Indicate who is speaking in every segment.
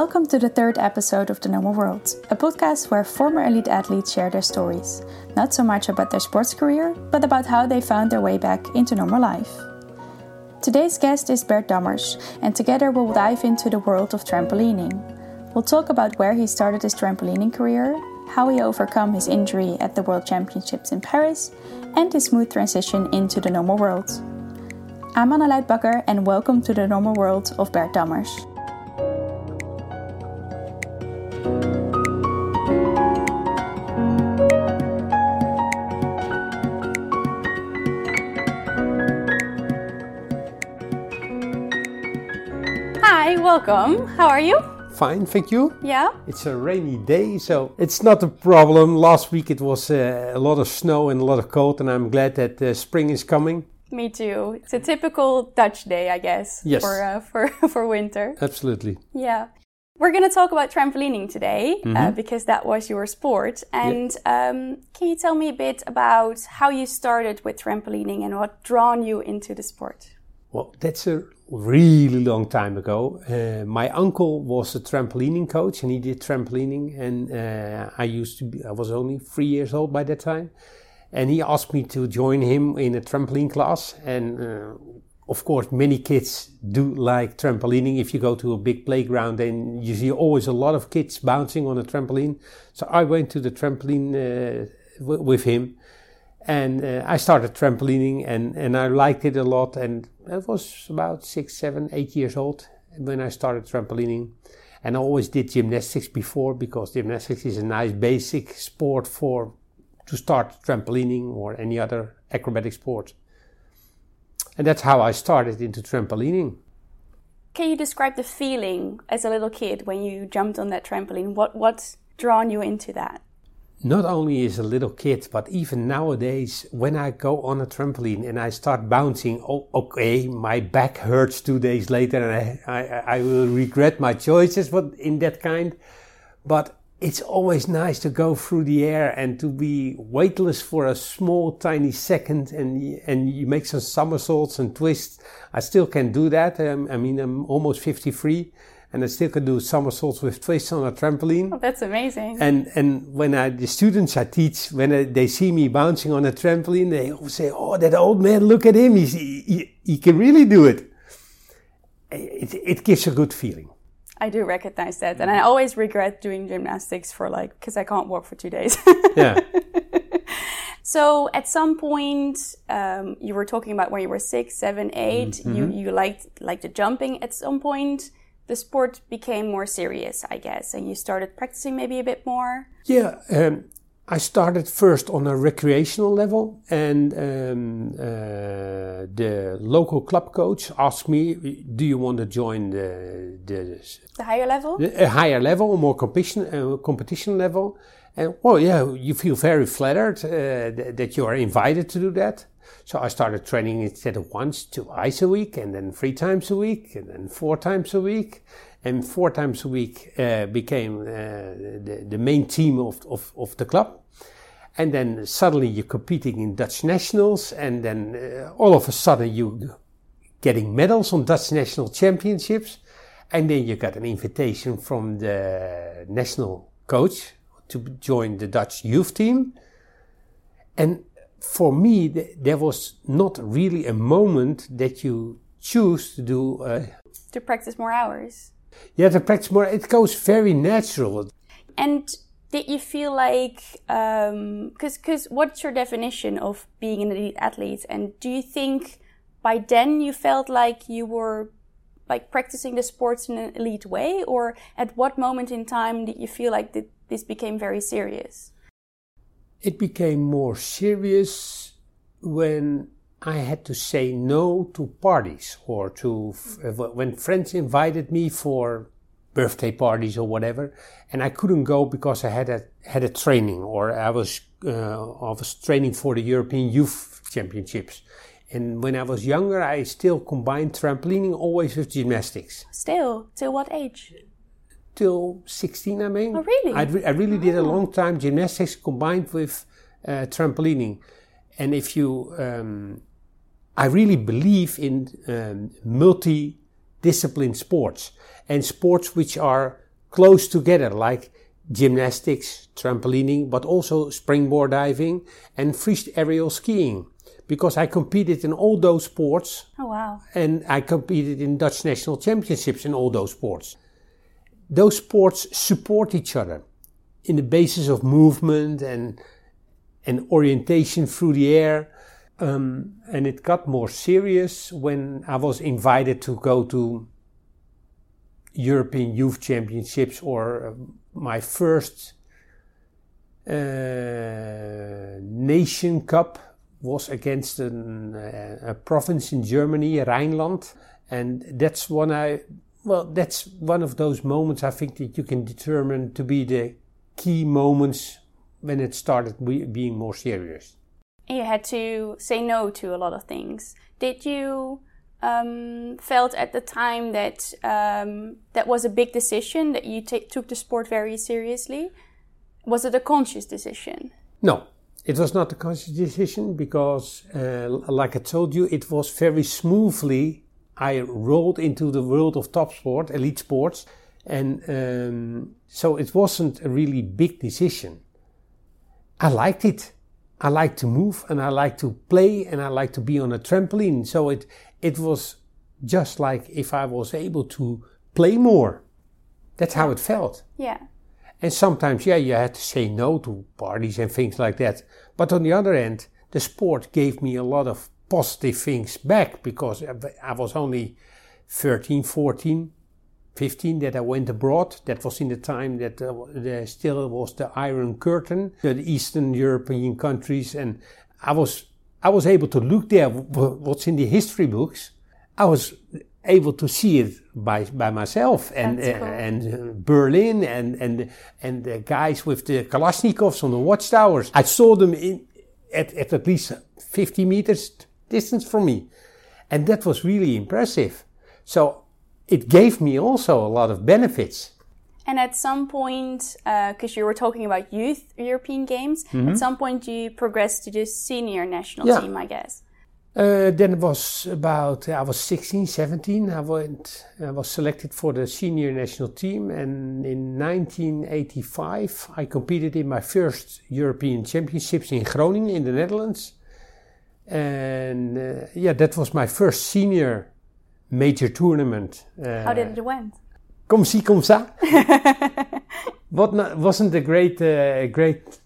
Speaker 1: Welcome to the third episode of The Normal World, a podcast where former elite athletes share their stories, not so much about their sports career, but about how they found their way back into normal life. Today's guest is Bert Dammers, and together we'll dive into the world of trampolining. We'll talk about where he started his trampolining career, how he overcome his injury at the World Championships in Paris, and his smooth transition into the normal world. I'm Annaleid Bakker, and welcome to the normal world of Bert Dammers. Welcome. How are you?
Speaker 2: Fine, thank you.
Speaker 1: Yeah?
Speaker 2: It's a rainy day, so it's not a problem. Last week it was uh, a lot of snow and a lot of cold, and I'm glad that uh, spring is coming.
Speaker 1: Me too. It's a typical Dutch day, I guess,
Speaker 2: Yes.
Speaker 1: for uh, for for winter.
Speaker 2: Absolutely.
Speaker 1: Yeah. We're going to talk about trampolining today uh,
Speaker 2: Mm-hmm.
Speaker 1: because that was your sport. And um, can you tell me a bit about how you started with trampolining and what drawn you into the sport?
Speaker 2: Well, that's a really long time ago. Uh, my uncle was a trampolining coach, and he did trampolining, and uh, I used to be. I was only three years old by that time, and he asked me to join him in a trampoline class. And uh, of course, many kids do like trampolining. If you go to a big playground, then you see always a lot of kids bouncing on a trampoline. So I went to the trampoline uh, with him, and uh, I started trampolining, and, and I liked it a lot. And I was about six, seven, eight years old when I started trampolining. And I always did gymnastics before because gymnastics is a nice basic sport for to start trampolining or any other acrobatic sport. And that's how I started into trampolining.
Speaker 1: Can you describe the feeling as a little kid when you jumped on that trampoline? What what's drawn you into that?
Speaker 2: Not only as a little kid, but even nowadays, when I go on a trampoline and I start bouncing, oh, okay, my back hurts two days later, and I, I, I will regret my choices. But in that kind, but it's always nice to go through the air and to be weightless for a small, tiny second, and and you make some somersaults and twists. I still can do that. Um, I mean, I'm almost 53, and I still can do somersaults with twists on a trampoline.
Speaker 1: Oh, that's amazing.
Speaker 2: And and when I the students I teach, when I, they see me bouncing on a trampoline, they always say, "Oh, that old man! Look at him! He's, he, he he can really do it." It it gives a good feeling.
Speaker 1: I do recognize that. And I always regret doing gymnastics for like, because I can't walk for two days.
Speaker 2: Yeah,
Speaker 1: So at some point, um, you were talking about when you were six, seven, eight, You you liked like the jumping. At some point, the sport became more serious, I guess, and you started practicing maybe a bit more.
Speaker 2: yeah. Um, I started first on a recreational level, and um, uh, the local club coach asked me, "Do you want to join the the
Speaker 1: The higher level.
Speaker 2: a higher level, a more competition uh, competition level. And well, yeah, you feel very flattered uh, th- that you are invited to do that. So I started training instead of once, twice a week, and then three times a week, and then four times a week. And four times a week uh, became uh, the, the main team of, of, of the club. And then suddenly you're competing in Dutch nationals, and then uh, all of a sudden you're getting medals on Dutch national championships. And then you got an invitation from the national coach to join the Dutch youth team. And for me, th- there was not really a moment that you choose to do, uh,
Speaker 1: to practice more hours.
Speaker 2: yeah, to practice more. It goes very natural.
Speaker 1: And did you feel like, because because what's your definition of being an elite athlete? And do you think by then you felt like you were like practicing the sports in an elite way, or at what moment in time did you feel like that this became very serious?
Speaker 2: It became more serious when I had to say no to parties or to uh, when friends invited me for birthday parties or whatever, and I couldn't go because I had a had a training or I was uh, I was training for the European Youth Championships. And when I was younger, I still combined trampolining always with gymnastics
Speaker 1: Still, till what age?
Speaker 2: Till 16, I mean.
Speaker 1: Oh, really?
Speaker 2: I, re- I really did a long time gymnastics combined with uh, trampolining. And if you, um, I really believe in um, multi discipline sports and sports which are close together, like gymnastics, trampolining, but also springboard diving and free aerial skiing. Because I competed in all those sports.
Speaker 1: Oh, wow.
Speaker 2: And I competed in Dutch national championships in all those sports. Those sports support each other in the basis of movement and, and orientation through the air. Um, and it got more serious when I was invited to go to European Youth Championships or uh, my first uh, Nation Cup was against an, uh, a province in Germany, Rhineland, and that's one I well that's one of those moments I think that you can determine to be the key moments when it started being more serious.
Speaker 1: You had to say no to a lot of things. Did you um, felt at the time that um, that was a big decision that you took the sport very seriously? Was it a conscious decision?
Speaker 2: No, it was not a conscious decision because, uh, like I told you, it was very smoothly. I rolled into the world of top sport, elite sports, and um, so it wasn't a really big decision. I liked it. I like to move and I like to play and I like to be on a trampoline. So it it was just like if I was able to play more. That's how it felt.
Speaker 1: Yeah.
Speaker 2: And sometimes, yeah, you had to say no to parties and things like that. But on the other end, the sport gave me a lot of positive things back because I was only 13, 14, 15 that I went abroad. That was in the time that uh, there still was the Iron Curtain, the Eastern European countries, and I was I was able to look there what's in the history books. I was able to see it by by myself and uh, and uh, Berlin and and and the guys with the Kalashnikovs on the watchtowers. I saw them in at at, at least 50 meters distance from me, and that was really impressive. So it gave me also a lot of benefits.
Speaker 1: And at some point, because uh, you were talking about youth European Games, mm-hmm. at some point you progressed to the senior national yeah. team, I guess.
Speaker 2: Uh, then it was about I was 16, 17. I went, I was selected for the senior national team, and in 1985 I competed in my first European Championships in Groningen in the Netherlands. And uh, yeah, that was my first senior major tournament.
Speaker 1: Uh, How did it went?
Speaker 2: Comme si, comme ça. what not, wasn't a great, uh, great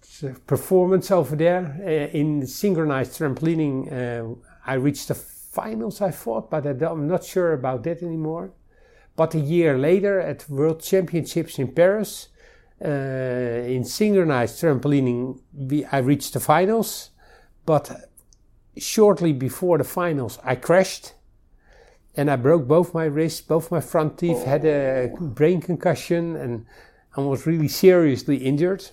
Speaker 2: performance over there uh, in synchronized trampolining. Uh, I reached the finals, I thought, but I am not sure about that anymore. But a year later, at World Championships in Paris, uh, in synchronized trampolining, we, I reached the finals. But shortly before the finals, I crashed and I broke both my wrists, both my front teeth, oh. had a brain concussion, and I was really seriously injured.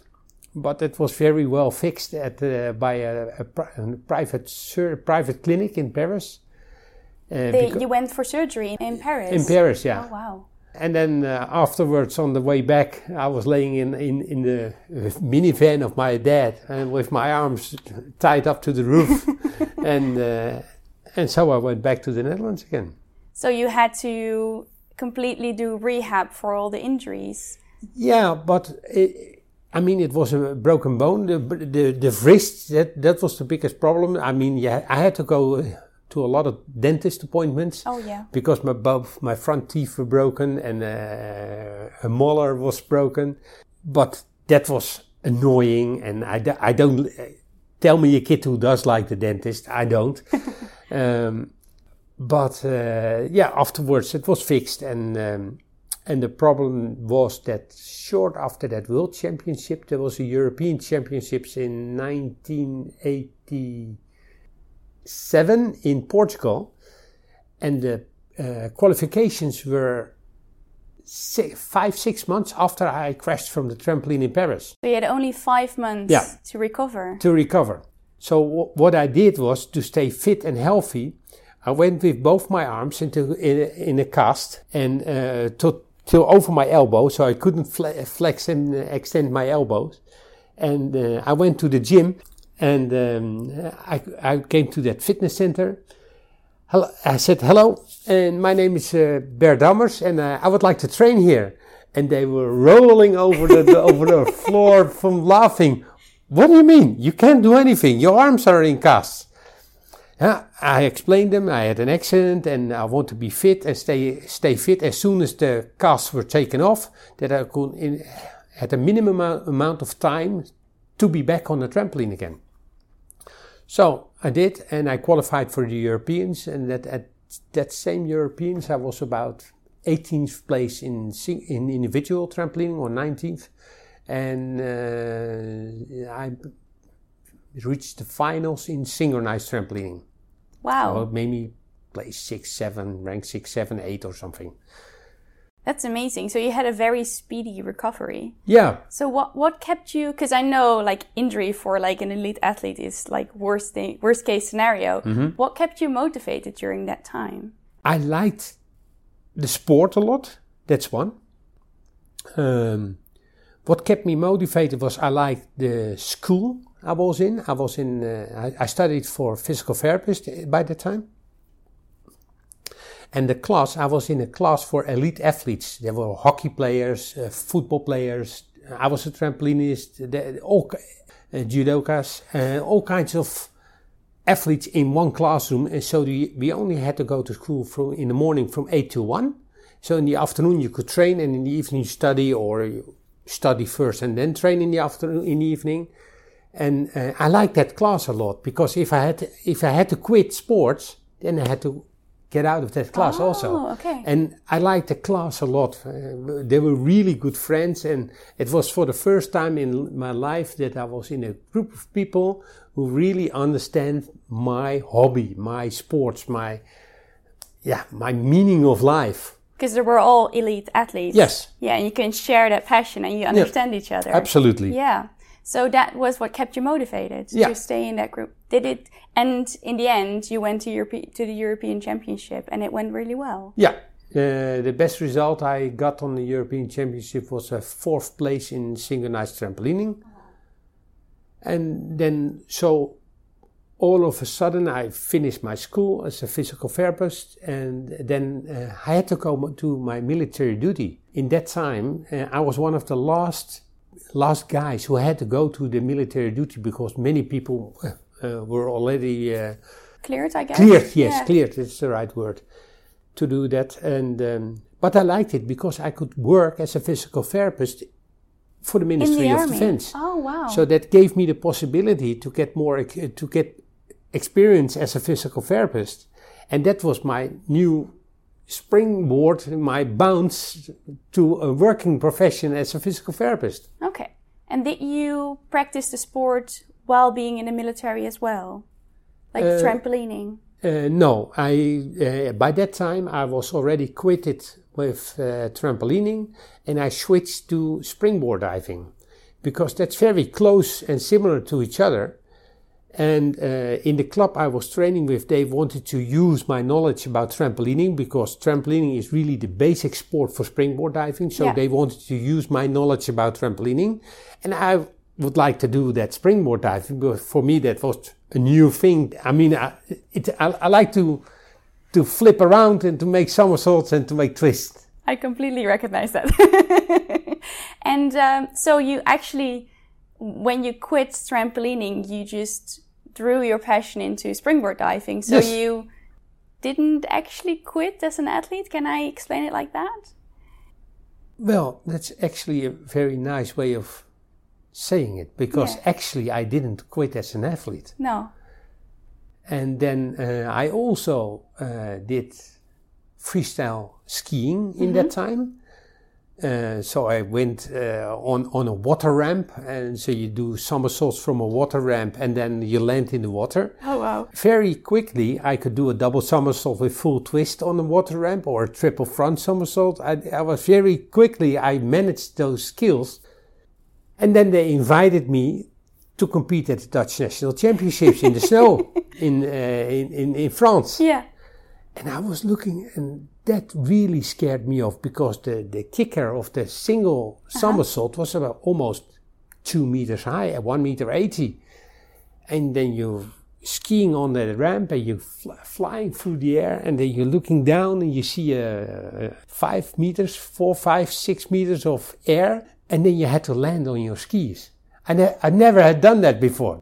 Speaker 2: But it was very well fixed at uh, by a, a, a private sur- private clinic in Paris.
Speaker 1: Uh, they, you went for surgery in Paris.
Speaker 2: In Paris, yeah.
Speaker 1: Oh, wow.
Speaker 2: And then uh, afterwards, on the way back, I was laying in, in, in the minivan of my dad and with my arms tied up to the roof. and, uh, and so I went back to the Netherlands again.
Speaker 1: So you had to completely do rehab for all the injuries.
Speaker 2: Yeah, but it, I mean, it was a broken bone. The, the, the wrist, that, that was the biggest problem. I mean, yeah, I had to go to a lot of dentist appointments.
Speaker 1: Oh, yeah.
Speaker 2: Because my, both my front teeth were broken and uh, a molar was broken. But that was annoying. And I, I don't, tell me a kid who does like the dentist. I don't. um, but uh, yeah, afterwards it was fixed, and um, and the problem was that short after that World Championship, there was a European Championships in 1987 in Portugal, and the uh, qualifications were six, five six months after I crashed from the trampoline in Paris.
Speaker 1: So you had only five months yeah, to recover.
Speaker 2: To recover. So w- what I did was to stay fit and healthy I went with both my arms into in a, in a cast and uh, to, till over my elbow, so I couldn't flex and extend my elbows. And uh, I went to the gym, and um, I, I came to that fitness center. Hello, I said hello, and my name is uh, Bert Dammers, and uh, I would like to train here. and they were rolling over the, over the floor from laughing. What do you mean? You can't do anything. Your arms are in casts. Yeah, I explained them. I had an accident and I want to be fit and stay stay fit as soon as the casts were taken off. That I could, in, at a minimum amount of time, to be back on the trampoline again. So I did, and I qualified for the Europeans. And that at that same Europeans, I was about 18th place in in individual trampolining or 19th, and uh, I reached the finals in synchronized trampolining.
Speaker 1: Wow.
Speaker 2: So maybe place six, seven, rank six, seven, eight, or something.
Speaker 1: That's amazing. So you had a very speedy recovery.
Speaker 2: Yeah.
Speaker 1: So what what kept you? Because I know like injury for like an elite athlete is like worst thing, worst case scenario.
Speaker 2: Mm-hmm.
Speaker 1: What kept you motivated during that time?
Speaker 2: I liked the sport a lot. That's one. Um, what kept me motivated was I liked the school I was in. I was in. Uh, I, I studied for physical therapist by that time. And the class, I was in a class for elite athletes. There were hockey players, uh, football players. I was a trampolinist, all uh, judokas, uh, all kinds of athletes in one classroom. And so the, we only had to go to school from in the morning from eight to one. So in the afternoon you could train, and in the evening you study, or you study first and then train in the afternoon, in the evening. And uh, I liked that class a lot because if I had to, if I had to quit sports, then I had to get out of that class
Speaker 1: oh,
Speaker 2: also.
Speaker 1: Okay.
Speaker 2: And I liked the class a lot. Uh, they were really good friends, and it was for the first time in my life that I was in a group of people who really understand my hobby, my sports, my yeah, my meaning of life.
Speaker 1: Because they were all elite athletes.
Speaker 2: Yes.
Speaker 1: Yeah, and you can share that passion and you understand each other.
Speaker 2: Absolutely.
Speaker 1: Yeah. So that was what kept you motivated
Speaker 2: Yeah.
Speaker 1: to stay in that group. Did it? And in the end, you went to Europe to the European Championship, and it went really well.
Speaker 2: Yeah. Uh, the best result I got on the European Championship was a fourth place in synchronized trampolining. And then, so all of a sudden, I finished my school as a physical therapist, and then uh, I had to go to my military duty. In that time, uh, I was one of the last last guys who had to go to the military duty because many people uh, were already uh,
Speaker 1: Cleared, I guess.
Speaker 2: cleared. Yes,
Speaker 1: Yeah.
Speaker 2: cleared is the right word to do that. And um, but I liked it because I could work as a physical therapist for the Ministry
Speaker 1: the
Speaker 2: of
Speaker 1: army.
Speaker 2: Defense.
Speaker 1: Oh wow.
Speaker 2: So that gave me the possibility to get more to get experience as a physical therapist, and that was my new springboard, my bounce to a working profession as a physical therapist.
Speaker 1: okay. And did you practice the sport while being in the military as well, like
Speaker 2: Uh,
Speaker 1: trampolining?
Speaker 2: Uh, no, I uh, by that time I was already quitted with uh, trampolining, and I switched to springboard diving because that's very close and similar to each other. And uh, in the club I was training with, they wanted to use my knowledge about trampolining because trampolining is really the basic sport for springboard diving. So
Speaker 1: Yeah.
Speaker 2: they wanted to use my knowledge about trampolining, and I would like to do that springboard diving. But for me, that was a new thing. I mean, I, it, I, I like to to flip around and to make somersaults and to make twists.
Speaker 1: I completely recognize that. and um, so you actually, when you quit trampolining, you just threw your passion into springboard diving. So
Speaker 2: Yes.
Speaker 1: you didn't actually quit as an athlete. Can I explain it like that?
Speaker 2: Well, that's actually a very nice way of saying it because
Speaker 1: Yeah.
Speaker 2: actually I didn't quit as an athlete.
Speaker 1: No.
Speaker 2: And then uh, I also uh, did freestyle skiing in that time. Uh, so I went uh, on on a water ramp, and so you do somersaults from a water ramp, and then you land in the water.
Speaker 1: Oh wow.
Speaker 2: Very quickly, I could do a double somersault with full twist on the water ramp, or a triple front somersault. I, I was very quickly I managed those skills, and then they invited me to compete at the Dutch National Championships in the snow in, uh, in in in France.
Speaker 1: Yeah.
Speaker 2: And I was looking, and that really scared me off because the, the kicker of the single uh-huh. somersault was about almost two meters high, at one meter eighty. And then you're skiing on that ramp and you're fl- flying through the air and then you're looking down and you see uh, uh, five meters, four, five, six meters of air and then you had to land on your skis. I, ne- I never had done that before.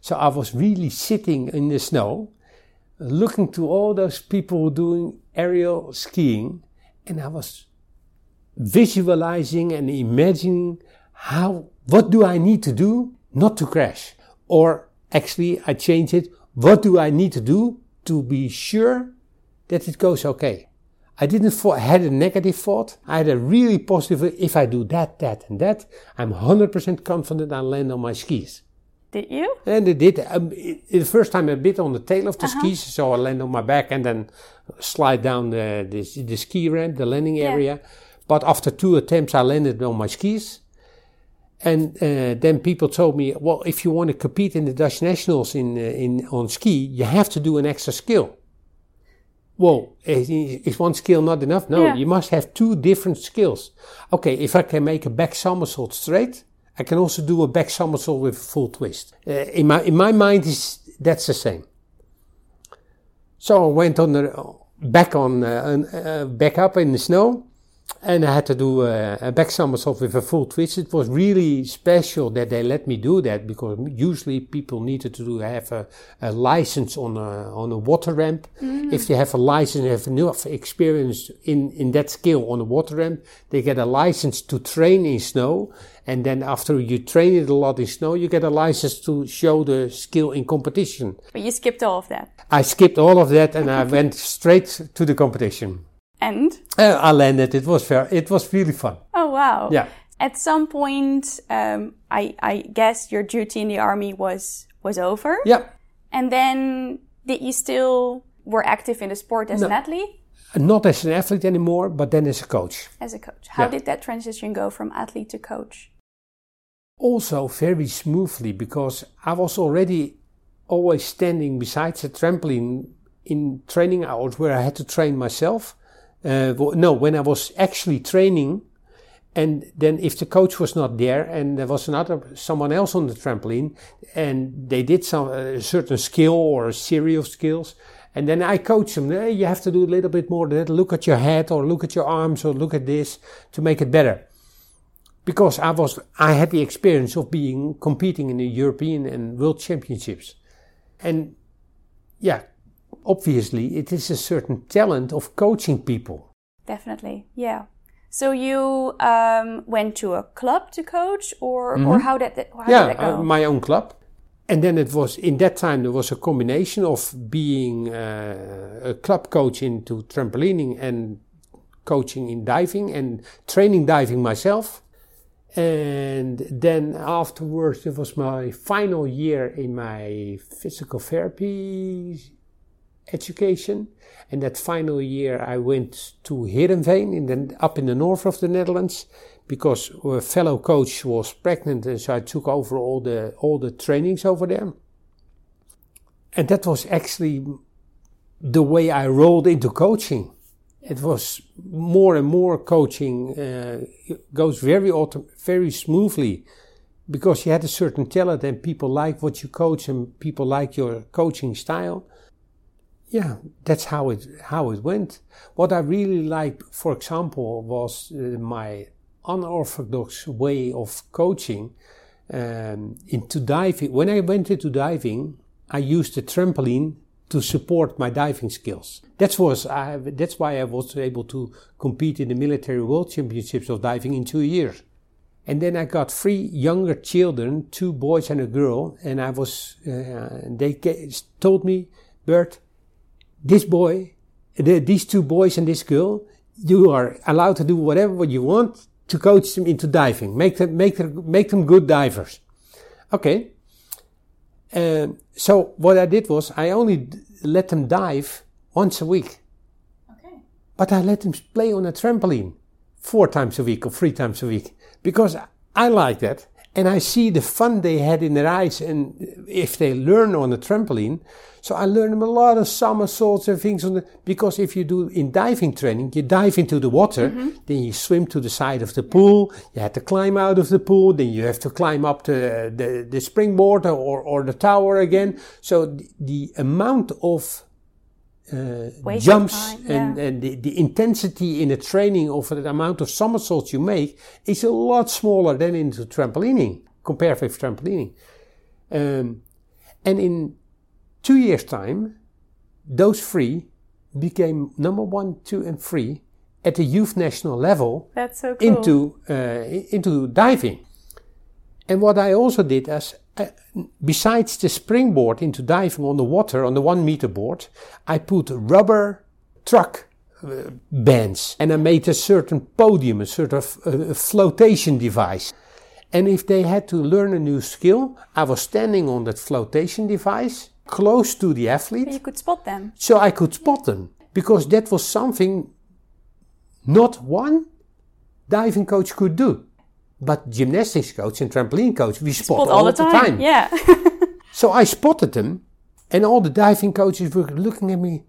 Speaker 2: So I was really sitting in the snow, looking to all those people doing aerial skiing and I was visualizing and imagining how, what do I need to do not to crash? Or actually, I change it. What do I need to do to be sure that it goes okay? I didn't thought, had a negative thought. I had a really positive, if I do that, that, and that, I'm 100% confident I'll land on my skis.
Speaker 1: Did you?
Speaker 2: And it did. Um, it, the first time a bit on the tail of the uh-huh. skis, so I land on my back and then slide down the, the, the ski ramp, the landing yeah. area. But after two attempts, I landed on my skis. And uh, then people told me, well, if you want to compete in the Dutch nationals in, uh, in on ski, you have to do an extra skill. Well, is one skill not enough? No, yeah. you must have two different skills. Okay, if I can make a back somersault straight, I can also do a back somersault with full twist. Uh, in my in my mind, is that's the same. So I went on the back on uh, uh back up in the snow, and I had to do a, a back somersault with a full twist. It was really special that they let me do that because usually people needed to do, have a, a license on a, on a water ramp. Mm. If they have a license, have enough experience in, in that skill on a water ramp, they get a license to train in snow. And then after you train it a lot in snow, you get a license to show the skill in competition.
Speaker 1: But you skipped all of that.
Speaker 2: I skipped all of that and I went straight to the competition.
Speaker 1: And?
Speaker 2: Uh, I landed. It was fair. It was really fun.
Speaker 1: Oh, wow.
Speaker 2: Yeah.
Speaker 1: At some point, um, I, I guess your duty in the army was, was over.
Speaker 2: Yeah.
Speaker 1: And then did you still were active in the sport as no, an athlete?
Speaker 2: Not as an athlete anymore, but then as a coach.
Speaker 1: As a coach. How yeah. did that transition go from athlete to coach?
Speaker 2: Also very smoothly because I was already always standing besides the trampoline in training hours where I had to train myself. Uh, no, when I was actually training, and then if the coach was not there and there was another someone else on the trampoline, and they did some a certain skill or a series of skills, and then I coach them. Hey, you have to do a little bit more. That look at your head or look at your arms or look at this to make it better. Because I was, I had the experience of being competing in the European and World Championships, and yeah, obviously it is a certain talent of coaching people.
Speaker 1: Definitely, yeah. So you um, went to a club to coach, or mm-hmm. or how did that? How
Speaker 2: yeah,
Speaker 1: did that go?
Speaker 2: uh, my own club. And then it was in that time there was a combination of being uh, a club coach into trampolining and coaching in diving and training diving myself. And then afterwards, it was my final year in my physical therapy education. And that final year, I went to Heerenveen, in the, up in the north of the Netherlands, because a fellow coach was pregnant, and so I took over all the all the trainings over there. And that was actually the way I rolled into coaching. It was more and more coaching uh, goes very auto- very smoothly because you had a certain talent and people like what you coach and people like your coaching style yeah, that's how it how it went. What I really liked, for example, was uh, my unorthodox way of coaching um, into diving. When I went into diving, I used the trampoline to support my diving skills. That was I, that's why I was able to compete in the military world championships of diving in two years. And then I got three younger children, two boys and a girl, and I was uh, they told me, Bert this boy, the, these two boys and this girl, you are allowed to do whatever you want to coach them into diving. Make them, make them, make them good divers. Okay. Um, so what I did was I only let them dive once a week. Okay. But I let them play on a trampoline four times a week or three times a week because I like that. And I see the fun they had in their eyes, and if they learn on a trampoline, so I learned them a lot of somersaults and things on the, because if you do in diving training, you dive into the water, mm-hmm. then you swim to the side of the pool, you have to climb out of the pool, then you have to climb up the, the, the springboard or, or the tower again. So the, the amount of uh, jumps and, and the, the intensity in the training of the amount of somersaults you make is a lot smaller than into trampolining compared with trampolining. Um, and in two years' time, those three became number one, two, and three at the youth national level.
Speaker 1: That's so cool.
Speaker 2: Into uh, into diving. And what I also did as besides the springboard into diving on the water on the one meter board, I put rubber truck uh, bands and I made a certain podium, a sort of uh, flotation device. And if they had to learn a new skill, I was standing on that flotation device close to the athlete.
Speaker 1: you could spot them.
Speaker 2: So I could spot them because that was something not one diving coach could do. But gymnastics coach and trampoline coach, we spot, spot all, all, the time. time.
Speaker 1: Yeah.
Speaker 2: so I spotted them, and all the diving coaches were looking at me.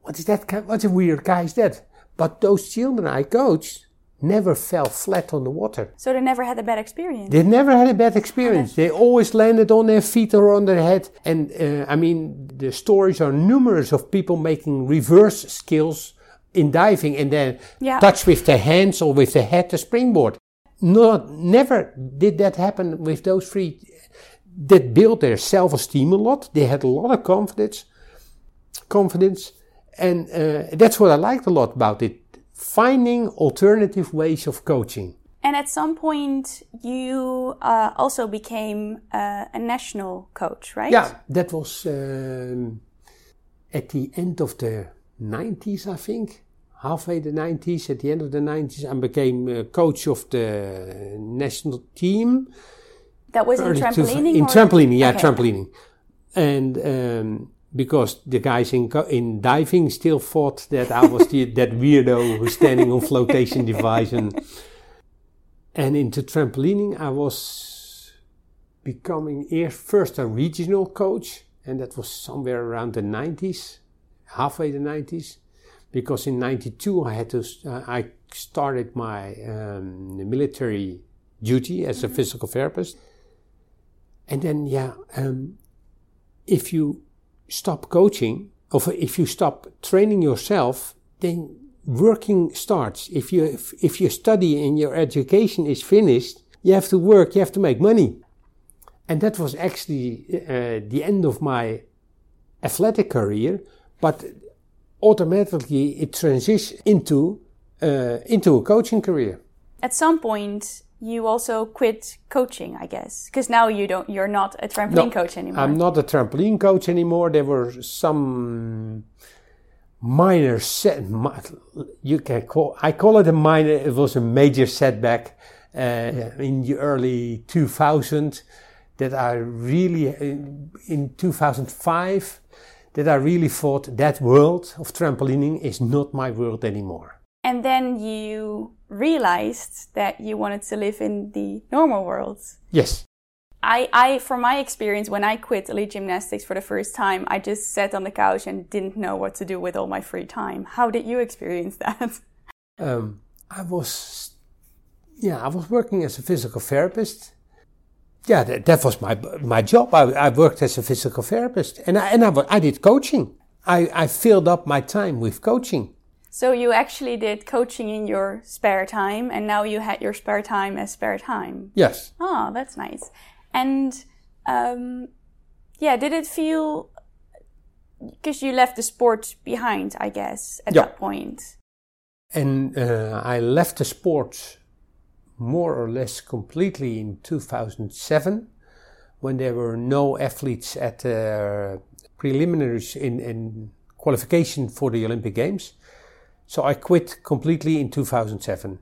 Speaker 2: What is that? What a weird guy is that? But those children I coached never fell flat on the water.
Speaker 1: So they never had a bad experience.
Speaker 2: They never had a bad experience. They always landed on their feet or on their head. And uh, I mean, the stories are numerous of people making reverse skills in diving and then yeah. touch with their hands or with their head the springboard. Not, never did that happen with those three that built their self-esteem a lot. They had a lot of confidence, confidence, and uh, that's what I liked a lot about it. Finding alternative ways of coaching.
Speaker 1: And at some point, you uh, also became uh, a national coach, right?
Speaker 2: Yeah, that was um, at the end of the 90s, I think halfway the 90s, at the end of the 90s, I became uh, coach of the national team.
Speaker 1: That was in trampolining?
Speaker 2: in trampolining, yeah, okay. trampolining. And um, because the guys in in diving still thought that I was the, that weirdo who's standing on flotation device and and into trampolining I was becoming first a regional coach and that was somewhere around the 90s halfway the 90s because in 92 I had to, uh, I started my um, military duty as a mm-hmm. physical therapist. And then, yeah, um, if you stop coaching, or if you stop training yourself, then working starts. If you, if, if your study and your education is finished, you have to work, you have to make money. And that was actually uh, the end of my athletic career. But automatically it transitions into uh, into a coaching career.
Speaker 1: At some point, you also quit coaching, I guess, because now you don't. You're not a trampoline no, coach anymore.
Speaker 2: I'm not a trampoline coach anymore. There were some minor set. You can call. I call it a minor. It was a major setback uh, in the early 2000 that I really in, in 2005 that I really thought that world of trampolining is not my world anymore.
Speaker 1: And then you realized that you wanted to live in the normal world.
Speaker 2: Yes.
Speaker 1: I, I, from my experience, when I quit elite gymnastics for the first time, I just sat on the couch and didn't know what to do with all my free time. How did you experience that?
Speaker 2: Um, I was, yeah, I was working as a physical therapist yeah, that, that, was my my job. I, I, worked as a physical therapist, and I, and I, I did coaching. I, I filled up my time with coaching.
Speaker 1: So you actually did coaching in your spare time, and now you had your spare time as spare time.
Speaker 2: Yes.
Speaker 1: Oh, that's nice. And um, yeah, did it feel because you left the sport behind? I guess at yeah. that point.
Speaker 2: And uh, I left the sport more or less completely in 2007 when there were no athletes at the preliminaries in, in qualification for the Olympic Games. So I quit completely in 2007.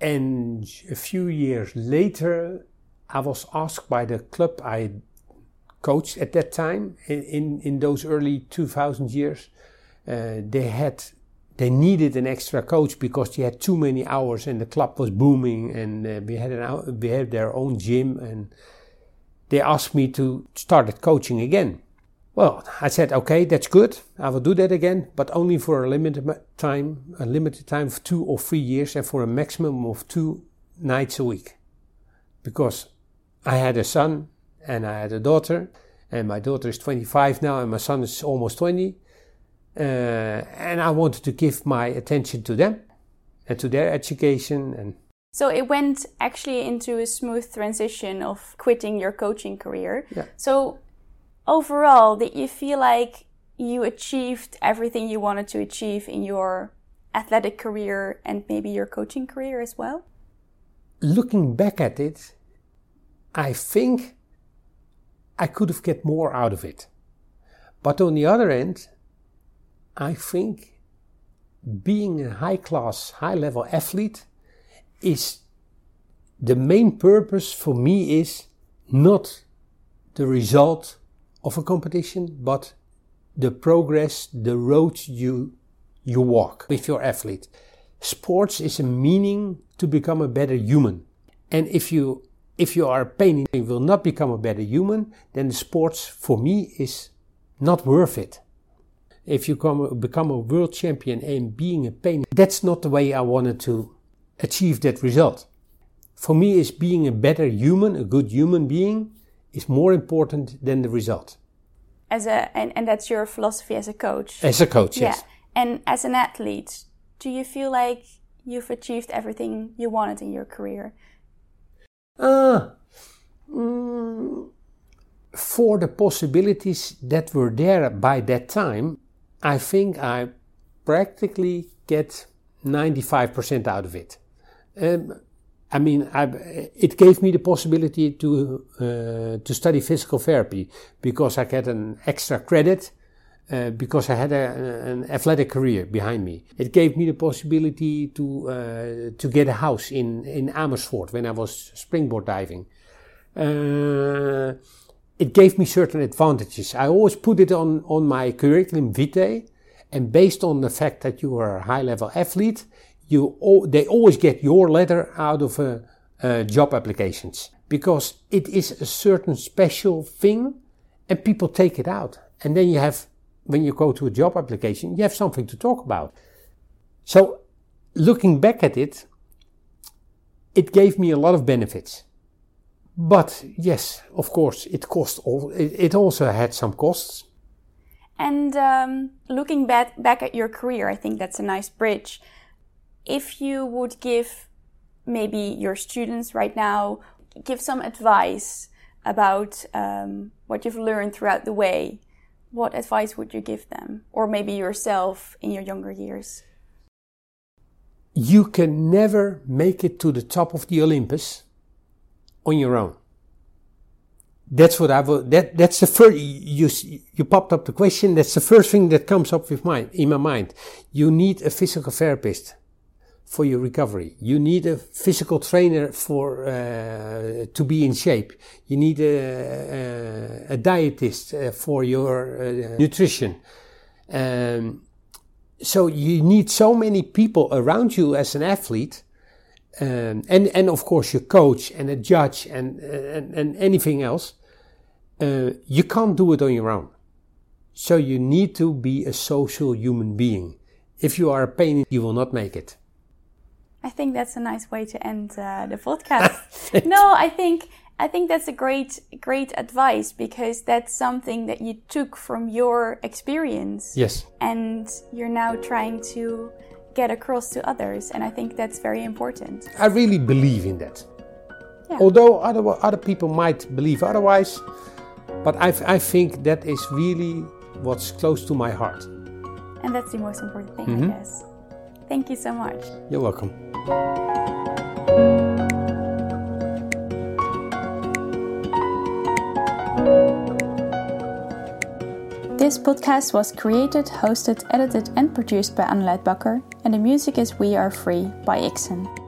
Speaker 2: And a few years later, I was asked by the club I coached at that time, in, in those early 2000 years, uh, they had they needed an extra coach because they had too many hours and the club was booming and uh, we had an we had their own gym and they asked me to start coaching again. Well, I said, okay, that's good. I will do that again, but only for a limited time, a limited time of two or three years and for a maximum of two nights a week. Because I had a son and I had a daughter and my daughter is 25 now and my son is almost 20. Uh, and I wanted to give my attention to them and to their education and
Speaker 1: so it went actually into a smooth transition of quitting your coaching career.
Speaker 2: Yeah.
Speaker 1: So overall, did you feel like you achieved everything you wanted to achieve in your athletic career and maybe your coaching career as well?
Speaker 2: Looking back at it, I think I could have get more out of it. But on the other end, I think being a high class, high level athlete is the main purpose for me is not the result of a competition, but the progress, the road you you walk with your athlete. Sports is a meaning to become a better human. And if you if you are a pain and will not become a better human, then the sports for me is not worth it. If you come, become a world champion and being a pain, that's not the way I wanted to achieve that result. For me, is being a better human, a good human being, is more important than the result.
Speaker 1: As a and, and that's your philosophy as a coach.
Speaker 2: As a coach, yes.
Speaker 1: And as an athlete, do you feel like you've achieved everything you wanted in your career?
Speaker 2: Uh, mm, for the possibilities that were there by that time, I think I practically get 95% out of it. Um, I mean, I, it gave me the possibility to uh, to study physical therapy because I get an extra credit uh, because I had a, an athletic career behind me. It gave me the possibility to uh, to get a house in in Amersfoort when I was springboard diving. It gave me certain advantages. I always put it on on my curriculum vitae, and based on the fact that you are a high level athlete, you they always get your letter out of uh, uh, job applications because it is a certain special thing and people take it out. And then you have when you go to a job application you have something to talk about. So looking back at it it gave me a lot of benefits but yes of course it cost all it, it also had some costs
Speaker 1: and um, looking back back at your career i think that's a nice bridge if you would give maybe your students right now, give some advice about um, what you've learned throughout the way, what advice would you give them? Or maybe yourself in your younger years?
Speaker 2: You can never make it to the top of the Olympus on your own. That's what I will, that, that's the first, you, you popped up the question. That's the first thing that comes up with my, in my mind. You need a physical therapist for your recovery. You need a physical trainer for uh, to be in shape. You need a, a, a dietist uh, for your uh, nutrition. Um, so you need so many people around you as an athlete, um, and and of course your coach and a judge and and, and anything else. Uh, you can't do it on your own. So you need to be a social human being. If you are a pain, you will not make it.
Speaker 1: I think that's a nice way to end uh, the podcast. no, I think I think that's a great great advice because that's something that you took from your experience.
Speaker 2: Yes.
Speaker 1: And you're now trying to get across to others and I think that's very important.
Speaker 2: I really believe in that. Yeah. Although other other people might believe otherwise, but I, I think that is really what's close to my heart.
Speaker 1: And that's the most important thing, mm-hmm. I guess. Thank you so much.
Speaker 2: You're welcome.
Speaker 1: This podcast was created, hosted, edited, and produced by Annaleid Bakker, and the music is We Are Free by Ikson.